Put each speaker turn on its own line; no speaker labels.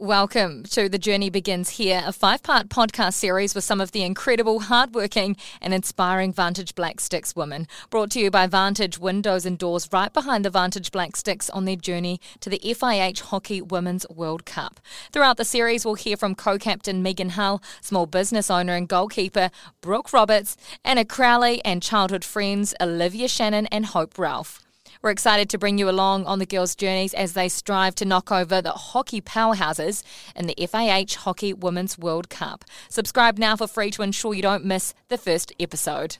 Welcome to The Journey Begins Here, a five part podcast series with some of the incredible, hardworking, and inspiring Vantage Black Sticks women. Brought to you by Vantage Windows and Doors, right behind the Vantage Black Sticks on their journey to the FIH Hockey Women's World Cup. Throughout the series, we'll hear from co captain Megan Hull, small business owner and goalkeeper Brooke Roberts, Anna Crowley, and childhood friends Olivia Shannon and Hope Ralph. We're excited to bring you along on the girls' journeys as they strive to knock over the hockey powerhouses in the FIH Hockey Women's World Cup. Subscribe now for free to ensure you don't miss the first episode.